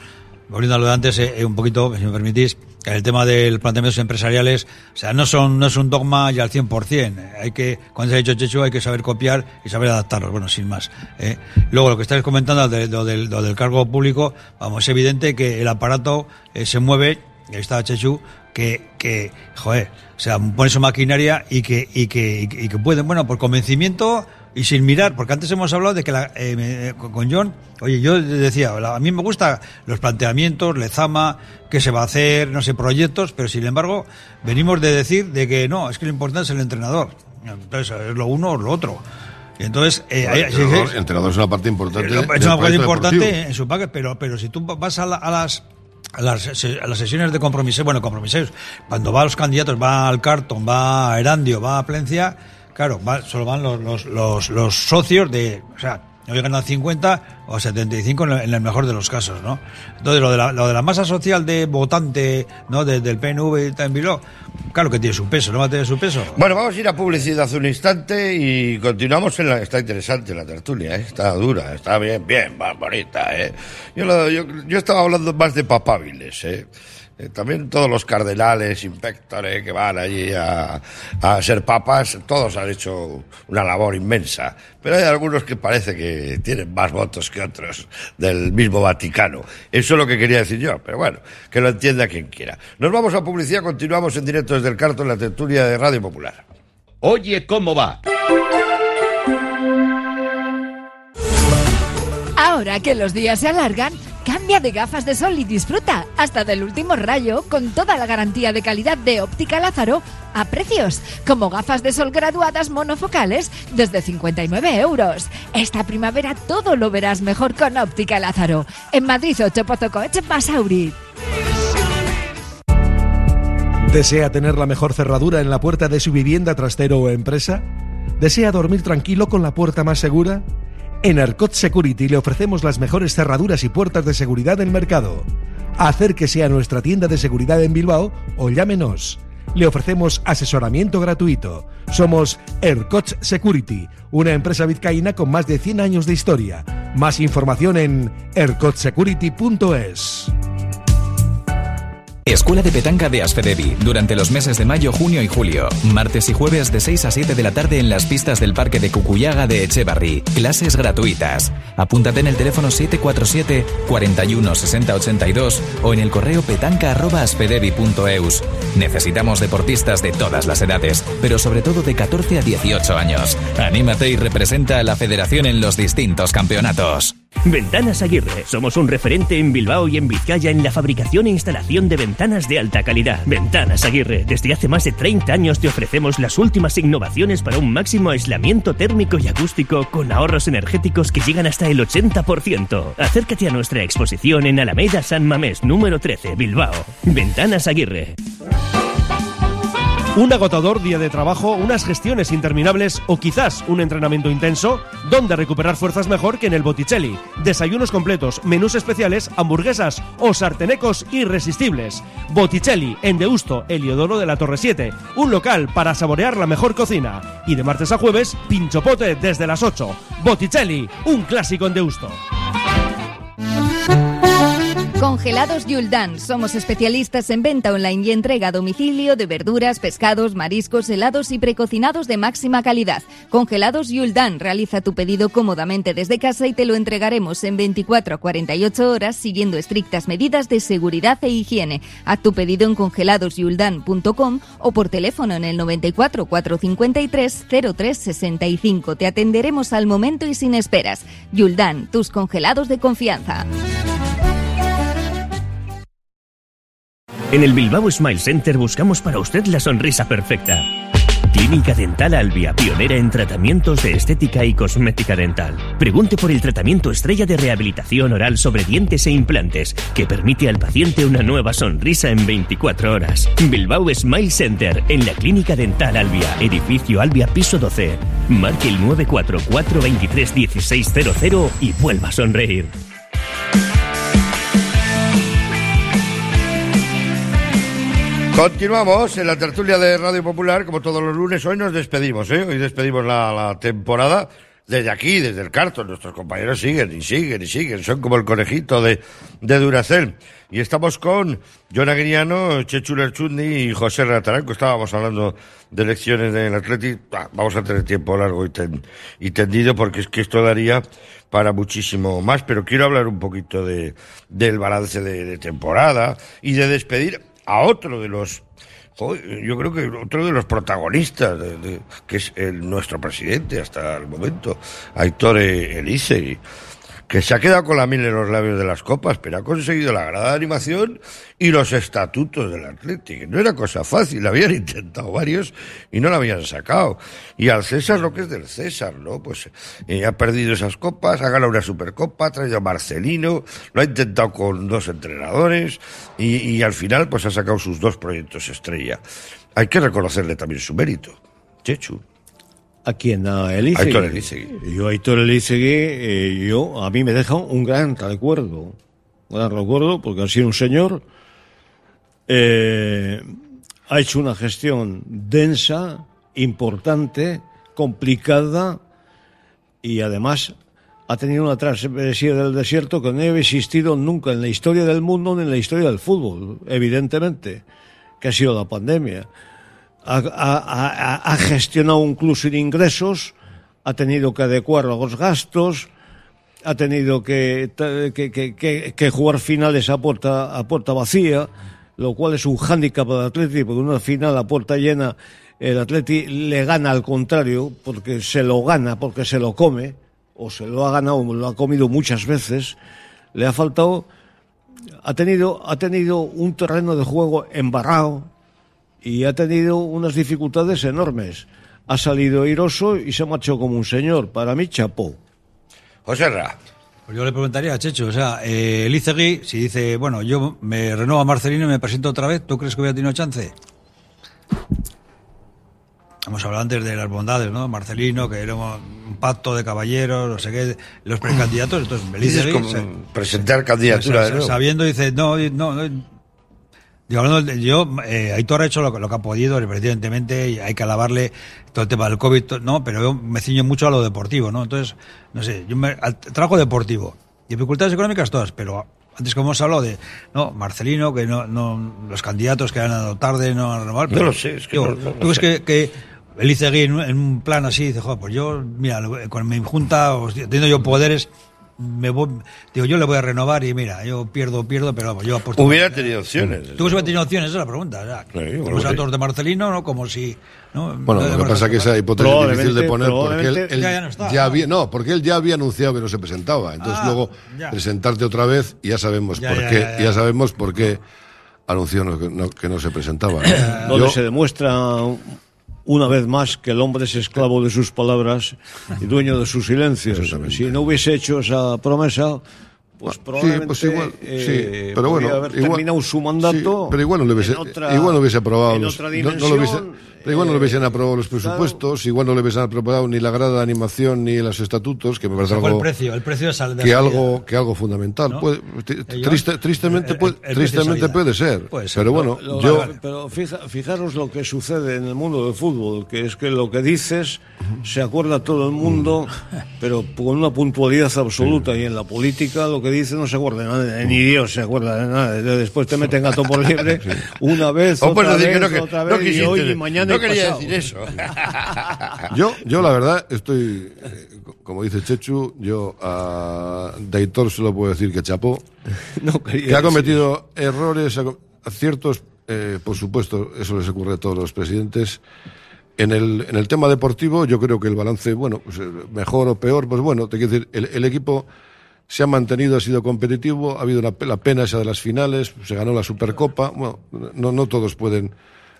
Volviendo a lo de antes, eh, eh, un poquito, si me permitís, el tema del planteamientos empresariales, o sea, no son no es un dogma y al 100%. eh, Hay que, cuando se ha dicho Chechu, hay que saber copiar y saber adaptarlos, bueno, sin más. eh. Luego, lo que estáis comentando de, lo, del, lo del cargo público, vamos, es evidente que el aparato eh, se mueve, y ahí está Chechu, que, que, joder, o sea, pone su maquinaria y que, y que, y que, pueden, bueno, por convencimiento y sin mirar, porque antes hemos hablado de que la, eh, me- con John, oye, yo decía, a mí me gustan los planteamientos, Lezama, qué se va a hacer, no sé, proyectos, pero sin embargo, venimos de decir de que no, es que lo importante es el entrenador. Entonces, es lo uno o lo otro. Y entonces, eh, El sí, entrenador, sí, el entrenador es una parte importante. es una proyecto importante deportivo. en su paquete, pero, pero si tú vas a, la- a las a las, las sesiones de compromiso, bueno, compromisos, cuando va a los candidatos, va al Carton, va a Erandio, va a Plencia, claro, va- solo van los, los, los, los socios de, o sea, hoy ganan 50 o 75 en el, el mejor de los casos, ¿no? Entonces, lo de la, lo de la masa social de votante, ¿no? De- del PNV y en Bilbao, claro que tiene su peso, ¿no tener su peso? Bueno, vamos a ir a publicidad un instante y continuamos en la... Está interesante la tertulia, ¿eh? Está dura, está bien, bien, va, bonita, ¿eh? Yo, lo- yo, yo estaba hablando más de papábiles, ¿eh? Eh, También todos los cardenales, inspectores que van allí a, a ser papas, todos han hecho una labor inmensa. Pero hay algunos que parece que tienen más votos que otros del mismo Vaticano. Eso es lo que quería decir yo, pero bueno, que lo entienda quien quiera. Nos vamos a publicidad, continuamos en directo desde el carto en la tertulia de Radio Popular. Oye, ¿cómo va? Ahora que los días se alargan, cambia de gafas de sol y disfruta hasta del último rayo con toda la garantía de calidad de Óptica Lázaro a precios como gafas de sol graduadas monofocales desde 59 euros. Esta primavera todo lo verás mejor con Óptica Lázaro. En Madrid 8 Pozocoche Basauri. ¿Desea tener la mejor cerradura en la puerta de su vivienda, trastero o empresa? ¿Desea dormir tranquilo con la puerta más segura? En Arcot Security le ofrecemos las mejores cerraduras y puertas de seguridad del mercado. Acérquese a nuestra tienda de seguridad en Bilbao o llámenos. Le ofrecemos asesoramiento gratuito. Somos Ercoch Security, una empresa vizcaína con más de 100 años de historia. Más información en ercochsecurity.es. Escuela de Petanca de Asfedevi, durante los meses de mayo, junio y julio. Martes y jueves de 6 a 7 de la tarde en las pistas del Parque de Cucuyaga de Echevarri. Clases gratuitas. Apúntate en el teléfono 747 41 60 82 o en el correo petanca.asfedevi.eus. Necesitamos deportistas de todas las edades, pero sobre todo de 14 a 18 años. Anímate y representa a la federación en los distintos campeonatos. Ventanas Aguirre. Somos un referente en Bilbao y en Vizcaya en la fabricación e instalación de ventanas de alta calidad. Ventanas Aguirre. Desde hace más de 30 años te ofrecemos las últimas innovaciones para un máximo aislamiento térmico y acústico con ahorros energéticos que llegan hasta el 80%. Acércate a nuestra exposición en Alameda San Mamés número 13, Bilbao. Ventanas Aguirre. Un agotador día de trabajo, unas gestiones interminables o quizás un entrenamiento intenso, ¿dónde recuperar fuerzas mejor que en el Botticelli? Desayunos completos, menús especiales, hamburguesas o sartenecos irresistibles. Botticelli, en Deusto, Heliodoro de la Torre 7, un local para saborear la mejor cocina. Y de martes a jueves, pinchopote desde las 8. Botticelli, un clásico en Deusto. Congelados Yuldan. Somos especialistas en venta online y entrega a domicilio de verduras, pescados, mariscos, helados y precocinados de máxima calidad. Congelados Yuldan. Realiza tu pedido cómodamente desde casa y te lo entregaremos en 24 a 48 horas siguiendo estrictas medidas de seguridad e higiene. Haz tu pedido en congeladosyuldan.com o por teléfono en el 94 453 0365. Te atenderemos al momento y sin esperas. Yuldan, tus congelados de confianza. En el Bilbao Smile Center buscamos para usted la sonrisa perfecta. Clínica Dental Albia, pionera en tratamientos de estética y cosmética dental. Pregunte por el tratamiento estrella de rehabilitación oral sobre dientes e implantes, que permite al paciente una nueva sonrisa en 24 horas. Bilbao Smile Center, en la Clínica Dental Albia, edificio Albia, piso 12. Marque el 944 23 1600 y vuelva a sonreír. Continuamos en la tertulia de Radio Popular, como todos los lunes. Hoy nos despedimos, ¿eh? Hoy despedimos la, la temporada desde aquí, desde el cartón. Nuestros compañeros siguen y siguen y siguen. Son como el conejito de, de Duracel. Y estamos con John Aguiriano, Chechu Lerchundi y José Rataranco. Estábamos hablando de elecciones del Atlético. Ah, vamos a tener tiempo largo y, ten- y tendido porque es que esto daría para muchísimo más. Pero quiero hablar un poquito de, del balance de, de temporada y de despedir a otro de los yo creo que otro de los protagonistas, de- que es el, nuestro presidente hasta el momento, Aitor Elise, que se ha quedado con la miel en los labios de las copas, pero ha conseguido la grada de animación y los estatutos del Atlético. No era cosa fácil, habían intentado varios y no la habían sacado. Y al César lo que es del César, ¿no? Pues eh, ha perdido esas copas, ha ganado una Supercopa, ha traído a Marcelino, lo ha intentado con dos entrenadores y, y al final pues ha sacado sus dos proyectos estrella. Hay que reconocerle también su mérito. Chechu. ¿A quién? ¿A Elizegui? Aitor Elizegui. Yo, Aitor Elizegui, eh, yo, a mí me deja un gran recuerdo. Un gran recuerdo porque ha sido un señor, eh, ha hecho una gestión densa, importante, complicada y además ha tenido una travesía del desierto que no había existido nunca en la historia del mundo ni en la historia del fútbol, evidentemente, que ha sido la pandemia ha, ha- ha- gestionado sin ingresos, ha tenido que adecuar los gastos, ha tenido que, que- que- que jugar finales a puerta, a puerta vacía, lo cual es un hándicap para el Atleti, porque una final a puerta llena, el Atleti le gana al contrario, porque se lo gana, porque se lo come, o se lo ha ganado, lo ha comido muchas veces, le ha faltado, ha tenido, ha tenido un terreno de juego embarrado, y ha tenido unas dificultades enormes. Ha salido airoso y se ha marchado como un señor. Para mí, chapó. José Ra. Pues yo le preguntaría a Checho, o sea, eh, Elizegui, si dice, bueno, yo me renuevo a Marcelino y me presento otra vez, ¿tú crees que hubiera tenido chance? Hemos hablado antes de las bondades, ¿no? Marcelino, que era un pacto de caballeros, no sé qué, los precandidatos, entonces Dices Elizegui... como se- presentar candidatura sa- de sa- nuevo. Sabiendo, dice, no, no, no. Digo, hablando de- yo, eh, Aitor ha hecho lo, que- lo que ha podido, evidentemente, y hay que alabarle todo el tema del COVID, no, pero yo me ciño mucho a lo deportivo, ¿no? Entonces, no sé, yo me, al trabajo deportivo, dificultades económicas todas, pero antes como hemos hablado de, no, Marcelino, que no, no, los candidatos que han dado tarde no han renovado. No pero, lo sé, es que digo, no- ¿Tú sé. que, que Elizegui en, un- en un plan así dice, joder, pues yo, mira, con mi junta, o sea, teniendo yo poderes, me voy, digo, yo le voy a renovar y mira, yo pierdo, pierdo, pero vamos, yo apuesto. Hubiera tenido opciones. ¿Tú hubiera tenido opciones? Esa es la pregunta. o sea, como sí. de Marcelino, ¿no? Como si. ¿no? Bueno, No, lo que pasa es que esa hipótesis es difícil de poner porque él, Ya, ya no está. ya había, no, porque él ya había anunciado que no se presentaba. Entonces Ah, luego ya. presentarte otra vez y ya sabemos Ya, por ya, qué, ya, ya, ya. sabemos por qué anunció no- que, no, que no se presentaba. ¿no? Donde Yo- se demuestra una vez más que el hombre es esclavo de sus palabras y dueño de sus silencios. Si no hubiese hecho esa promesa, pues probablemente pues igual, eh, sí, pero bueno, haber igual- terminado su mandato. Sí, pero igual no le hubiese, otra- igual no hubiese aprobado los, no- no, lo hubiese- pero igual no le eh, hubiesen aprobado los presupuestos, igual no le hubiesen aprobado ni la grada de animación ni los estatutos, que me parece algo el precio, el precio de que algo que algo fundamental. ¿No? Puede- triste- tristemente el- puede, el- el tristemente puede ser, Puede ser. pero bueno, Lo- yo pero fija- fijaros lo que sucede en el mundo del fútbol, que es que lo que dices se acuerda todo el mundo, pero con una puntualidad absoluta. Y en la política lo que dices no se acuerda nada, ni Dios se acuerda de nada. Después te meten gato por liebre una vez, otra decir que vez, no, que- otra no vez, y quisiste hoy y mañana no y quería pasado. decir eso. Yo, yo la verdad estoy, eh, como dice Chechu, yo a Daitor solo puedo decir que chapó, No quería que ha decir cometido errores, aciertos, eh, por supuesto, eso les ocurre a todos los presidentes. En el, en el tema deportivo, yo creo que el balance, bueno, pues, eh, mejor o peor, pues bueno, te quiero decir, el, el equipo se ha mantenido, ha sido competitivo, ha habido una, la pena esa de las finales, se ganó la Supercopa, bueno, no, no todos pueden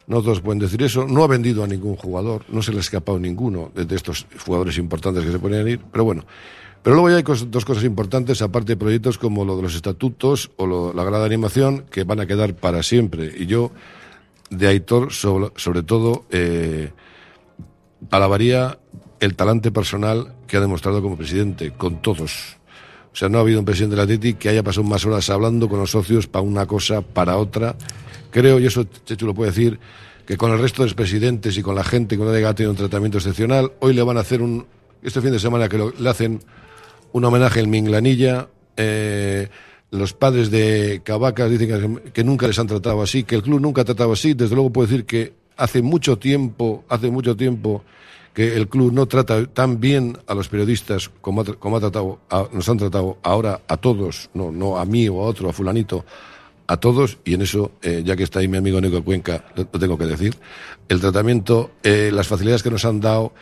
no todos pueden decir eso, no ha vendido a ningún jugador, no se le ha escapado ninguno de, estos jugadores importantes que se ponían a ir, pero bueno, pero luego ya hay dos cosas importantes, aparte de proyectos como lo de los estatutos o lo- la grada de animación, que van a quedar para siempre. Y yo, de Aitor, sobre, sobre todo, eh, alabaría el talante personal que ha demostrado como presidente, con todos. O sea, no ha habido un presidente de la Atleti que haya pasado más horas hablando con los socios para una cosa, para otra. Creo, y eso Chechu lo puede decir, que con el resto de los presidentes y con la gente que no haya tenido un tratamiento excepcional, hoy le van a hacer un, este fin de semana que lo- le hacen un homenaje en Minglanilla. eh, los padres de Cavacas dicen que nunca les han tratado así, que el club nunca ha tratado así. Desde luego puedo decir que hace mucho tiempo, hace mucho tiempo que el club no trata tan bien a los periodistas como ha, como ha tratado, a- nos han tratado ahora a todos, no, no a mí o a otro, a fulanito, a todos, y en eso, eh, ya que está ahí mi amigo Nico Cuenca, lo tengo que decir, el tratamiento, eh, las facilidades que nos han dado,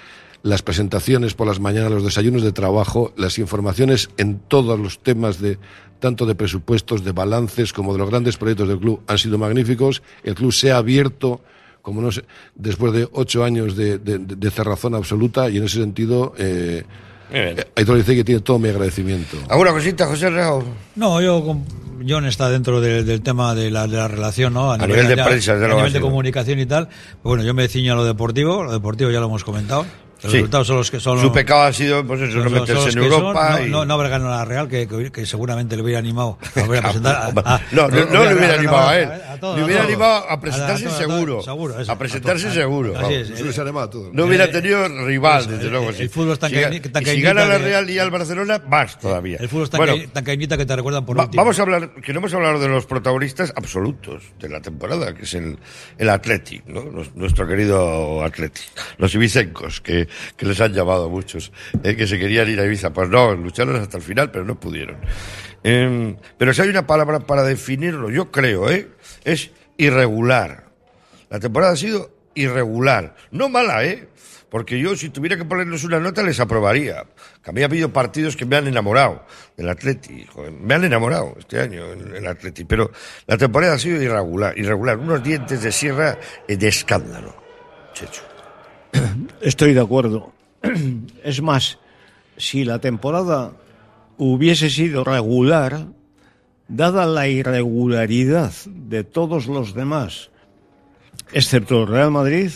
las presentaciones por las mañanas, los desayunos de trabajo, las informaciones en todos los temas de tanto de presupuestos, de balances, como de los grandes proyectos del club han sido magníficos. El club se ha abierto, como no sé, después de ocho años de, de- de- de cerrazón absoluta, y en ese sentido, eh, Aitor dice que tiene todo mi agradecimiento. ¿Alguna cosita, José Rao? No, yo con- John está dentro de- del tema de la, de la relación, ¿no? A nivel de ya- prensa, a nivel de comunicación y tal. Bueno, yo me ciño a lo deportivo, lo deportivo ya lo hemos comentado. Los Sí. resultados son los que son. Su pecado ha sido, pues eso, no meterse en son. Europa No, y- no, no haber ganado la Real, que, que, que seguramente le hubiera animado a volver a presentar. a- a- No, no, no le hubiera animado a él. todos, Le hubiera animado a presentarse seguro. todos, seguro, eso. A presentarse A seguro. a. No hubiera Eh, tenido rival, eso, desde el- luego. el sí. fútbol es tan si, tan y si gana la Real y al Barcelona, más todavía. El fútbol es tan, Bueno, cañi- tan cañita que te recuerdan por Va- último. vamos a hablar, que no hemos hablado de los protagonistas absolutos de la temporada, que es el, el Atleti, nuestro querido Atleti. Los ibicencos, que, que les han llamado a muchos, eh, que se querían ir a Ibiza. Pues no, lucharon hasta el final, pero no pudieron. Em, pero si hay una palabra para definirlo, yo creo, ¿eh? Es irregular. La temporada ha sido irregular. No mala, ¿eh? Porque yo, si tuviera que ponerles una nota, les aprobaría. Que ha habido partidos que me han enamorado del Atleti. me han enamorado este año el, el Atleti. Pero la temporada ha sido irregular. irregular. Unos dientes de sierra eh, de escándalo. Checho. Estoy de acuerdo. Es más, si la temporada hubiese sido regular, dada la irregularidad de todos los demás, excepto el Real Madrid,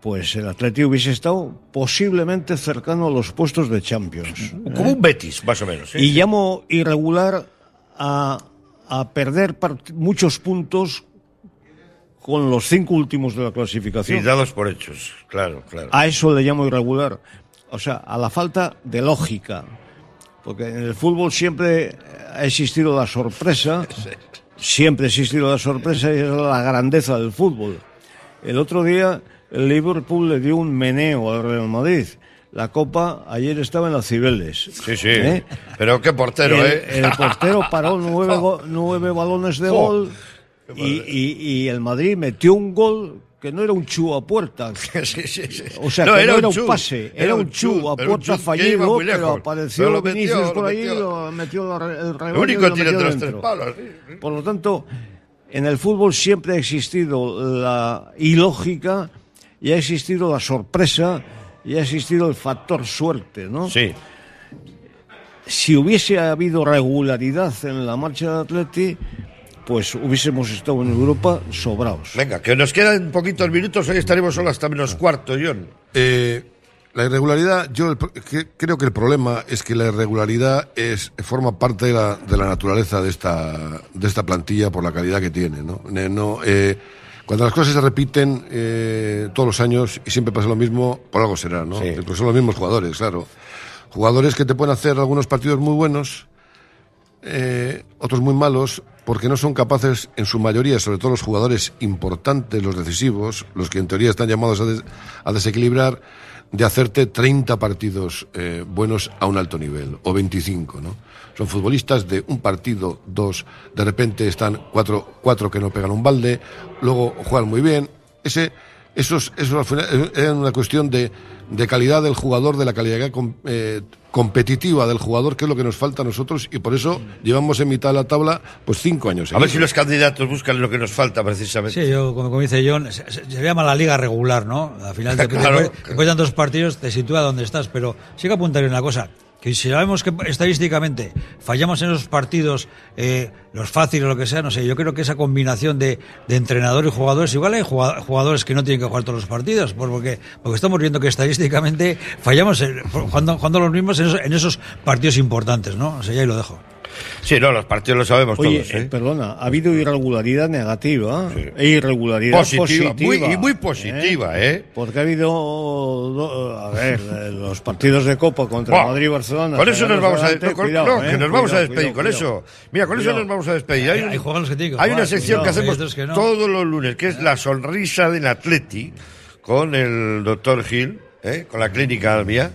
pues el Atleti hubiese estado posiblemente cercano a los puestos de Champions. Como un Betis, más o menos. ¿eh? Y llamo irregular a, a perder muchos puntos con los cinco últimos de la clasificación. Sí, dados por hechos. Claro, claro. A eso le llamo irregular. O sea, a la falta de lógica. Porque en el fútbol siempre ha existido la sorpresa. Siempre ha existido la sorpresa y es la grandeza del fútbol. El otro día el Liverpool le dio un meneo al Real Madrid. La copa ayer estaba en las Cibeles. Sí, sí. ¿Eh? Pero qué portero, el, ¿eh? el portero paró nueve, nueve balones de Jo. gol y, y- y el Madrid metió un gol que no era un chu a puerta. Sí, sí, sí. O sea, No, que era no un era un pase, era, un chu a puerta fallido, pero apareció Pero metió, Vinicius por ahí, lo metió el rebote El y único lo metió los tres palos. Por lo tanto, en el fútbol siempre ha existido la ilógica y ha existido la sorpresa y ha existido el factor suerte, ¿no? Sí. Si hubiese habido regularidad en la marcha de Atleti, pues hubiésemos estado en Europa sobrados. Venga, que nos quedan poquitos minutos, hoy estaremos solo hasta menos cuarto, John. Eh, la irregularidad, yo el pro- que- creo que el problema es que la irregularidad es, forma parte de la, de la naturaleza de esta, de esta plantilla por la calidad que tiene. ¿no? Eh, cuando las cosas se repiten eh, todos los años y siempre pasa lo mismo, por algo será, ¿no? Sí. Porque son los mismos jugadores, claro. Jugadores que te pueden hacer algunos partidos muy buenos, eh, otros muy malos, porque no son capaces, en su mayoría, sobre todo los jugadores importantes, los decisivos, los que en teoría están llamados a, des- a desequilibrar, de hacerte 30 partidos eh, buenos a un alto nivel, o 25, ¿no? Son futbolistas de un partido, dos, de repente están cuatro, cuatro que no pegan un balde, luego juegan muy bien. Ese, Eso es, eso al final es una cuestión de, de calidad del jugador, de la calidad com- eh, competitiva del jugador, que es lo que nos falta a nosotros, y por eso llevamos en mitad de la tabla pues cinco años. A ver si los candidatos buscan lo que nos falta precisamente. Sí, yo, como, como dice John, se, se- se llama la liga regular, ¿no? Al final, te, Claro. después, después de tantos partidos, te sitúa donde estás. Pero sí que apuntaré una cosa, que si sabemos que estadísticamente fallamos en esos partidos, eh, los fáciles lo que sea, no sé, yo creo que esa combinación de, de entrenador y jugadores, igual hay jugadores que no tienen que jugar todos los partidos, por- porque, porque estamos viendo que estadísticamente fallamos en- jugando los mismos en esos, en esos partidos importantes, ¿no? O sea, ya ahí lo dejo. Sí, no, los partidos lo sabemos Oye, todos. ¿eh? eh, perdona, ha habido irregularidad negativa e irregularidad Positiva, positiva. muy- y muy positiva, ¿eh? Porque ha habido, do- a ver, eh, los partidos de Copa contra Madrid y Barcelona. Con eso nos vamos a, no, con- cuidado, no, eh, que nos vamos a cuidado, despedir con eso. Mira, con eso nos vamos a despedir. Hay, un- que una sección cuidado, que hacemos otros que no. todos los lunes, que es la sonrisa del Atleti con el doctor Gil, ¿eh? con la clínica Albia.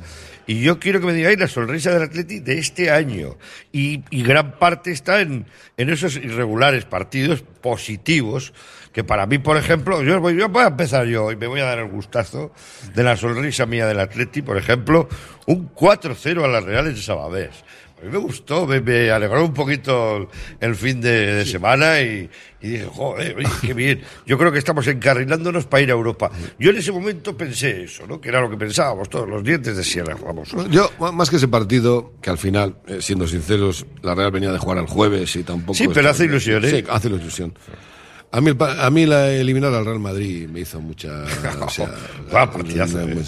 Y yo quiero que me digáis la sonrisa del Atleti de este año. Y, gran parte está en, en esos irregulares partidos positivos, que para mí, por ejemplo, yo voy, yo voy a empezar yo y me voy a dar el gustazo de la sonrisa mía del Atleti, por ejemplo, un 4-0 a las Reales de Sabadell. A mí me gustó, me, me alegró un poquito el, fin de, de semana y, y dije, joder, oye, qué bien. Yo creo que estamos encarrilándonos para ir a Europa. Yo en ese momento pensé eso, ¿no? Que era lo que pensábamos todos, los dientes de sierra, vamos. Yo, más que ese partido, que al final, eh, siendo sinceros, la Real venía de jugar el jueves y tampoco. Sí, pero hace ilusión, ¿eh? Sí, hace ilusión. A mí, a mí la eliminar al Real Madrid me hizo mucha. o sea, partidazo, me- ¿eh?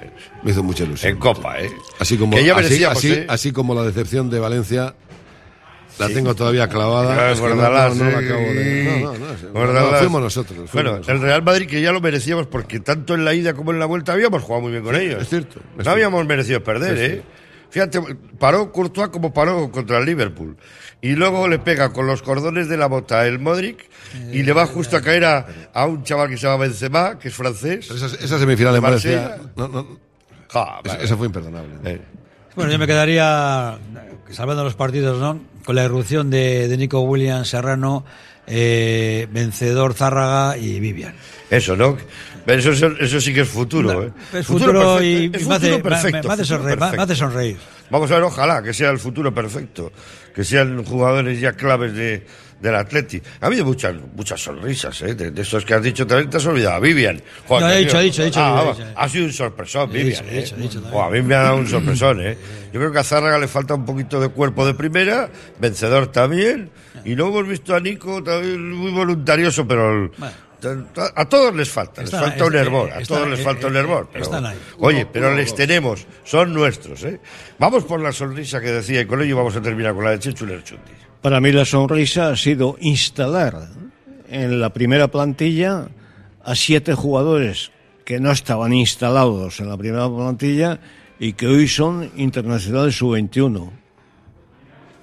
Me- Me hizo mucha ilusión. En Copa, ¿eh? Así como, así, así, ¿eh? así como la decepción de Valencia, la tengo todavía clavada. No- no, no de- no, no, no, fuimos nosotros. fuimos Bueno, nosotros. el Real Madrid que ya lo merecíamos porque tanto en la ida como en la vuelta habíamos jugado muy bien con ellos. es cierto, es no cierto. habíamos merecido perder, Es ¿eh? cierto. Fíjate, paró Courtois como paró contra el Liverpool. Y luego le pega con los cordones de la bota el Modric y le va justo a caer a, a un chaval que se llama Benzema, que es francés. Pero esa, esa semifinal de. Marsella. No, no, Ja, esa, vale. esa fue imperdonable. Eh. Bueno, yo me quedaría, salvando los partidos, ¿no? Con la irrupción de, de Nico Williams, Serrano, eh, Vencedor, Zárraga y Vivian. Eso, ¿no? Pero eso, eso, eso sí que es futuro, ¿eh? Es futuro, perfecto. y, Es y me, hace, futuro perfecto, me- hace sonreír, me hace sonreír. Vamos a ver, ojalá que sea el futuro perfecto, que sean jugadores ya claves de, del Atleti. Ha habido muchas, muchas sonrisas, ¿eh? De, de estos que has dicho también te has olvidado. Vivian. Joder, No, he dicho, he dicho, he dicho, Ah, he dicho, ha sido un sorpresón, He Vivian. dicho, ¿eh? he dicho a mí me ha dado un sorpresón, ¿eh? Yo creo que a Zárraga le falta un poquito de cuerpo de primera, vencedor también. Y luego hemos visto a Nico también muy voluntarioso, pero. el- a todos les falta, les falta un hervor, a todos les eh, falta un eh, hervor. Oye, pero les tenemos, son nuestros, ¿eh? Vamos por la sonrisa que decía y con ello vamos a terminar con la de Chechu Lerchundi. Para mí la sonrisa ha sido instalar en la primera plantilla a siete jugadores que no estaban instalados en la primera plantilla y que hoy son internacionales sub-21.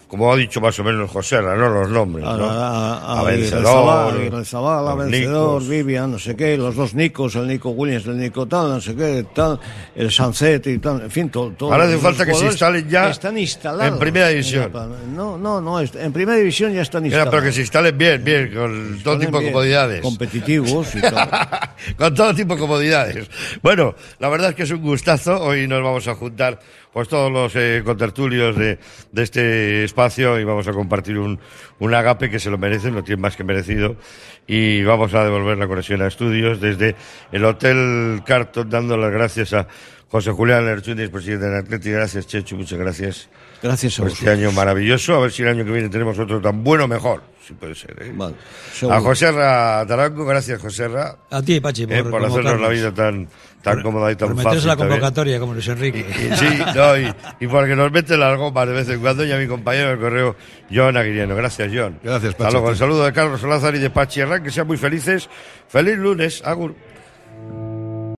Como ha dicho más o menos José, no los nombres, A, ¿no? a, a, Vencedor, los Vencedor, Nicos. Vivian, no sé qué, los dos Nicos, el Nico Williams, el Nico tal, no sé qué, tal, el Sunset y tal, en fin, todo. todo- Ahora hace falta que se instalen ya Están instalados. en primera división. no, no, no, en primera división ya están Mira, instalados. pero que se instalen bien, bien, con todo tipo de comodidades. Competitivos y tal. con todo tipo de comodidades. Bueno, la verdad es que es un gustazo. Hoy nos vamos a juntar pues todos los eh, contertulios de, de este espacio y vamos a compartir un, un agape que se lo merecen, lo tienen más que merecido. Y vamos a devolver la conexión a estudios desde el Hotel Carton, dando las gracias a José Julián Lerchundis, presidente del Atlético. Gracias, Chechu, muchas gracias. Gracias a por este año maravilloso. A ver si el año que viene tenemos otro tan bueno o mejor, si puede ser. ¿eh? Vale, A. José Ra Tarango, gracias José Ra. A ti, Pachi, por, Eh, por hacernos la vida tan, tan cómoda y tan Por fácil. meterse la también. convocatoria, como Luis Enrique. Y, sí, no, y, y porque nos mete las gomas de vez en cuando y a mi compañero del correo, John Aguiriano. Gracias, John. Gracias, Hasta Pachi. luego. El saludo de Carlos Solázar y de Pachi Herrán. Que sean muy felices. Feliz lunes. Agur.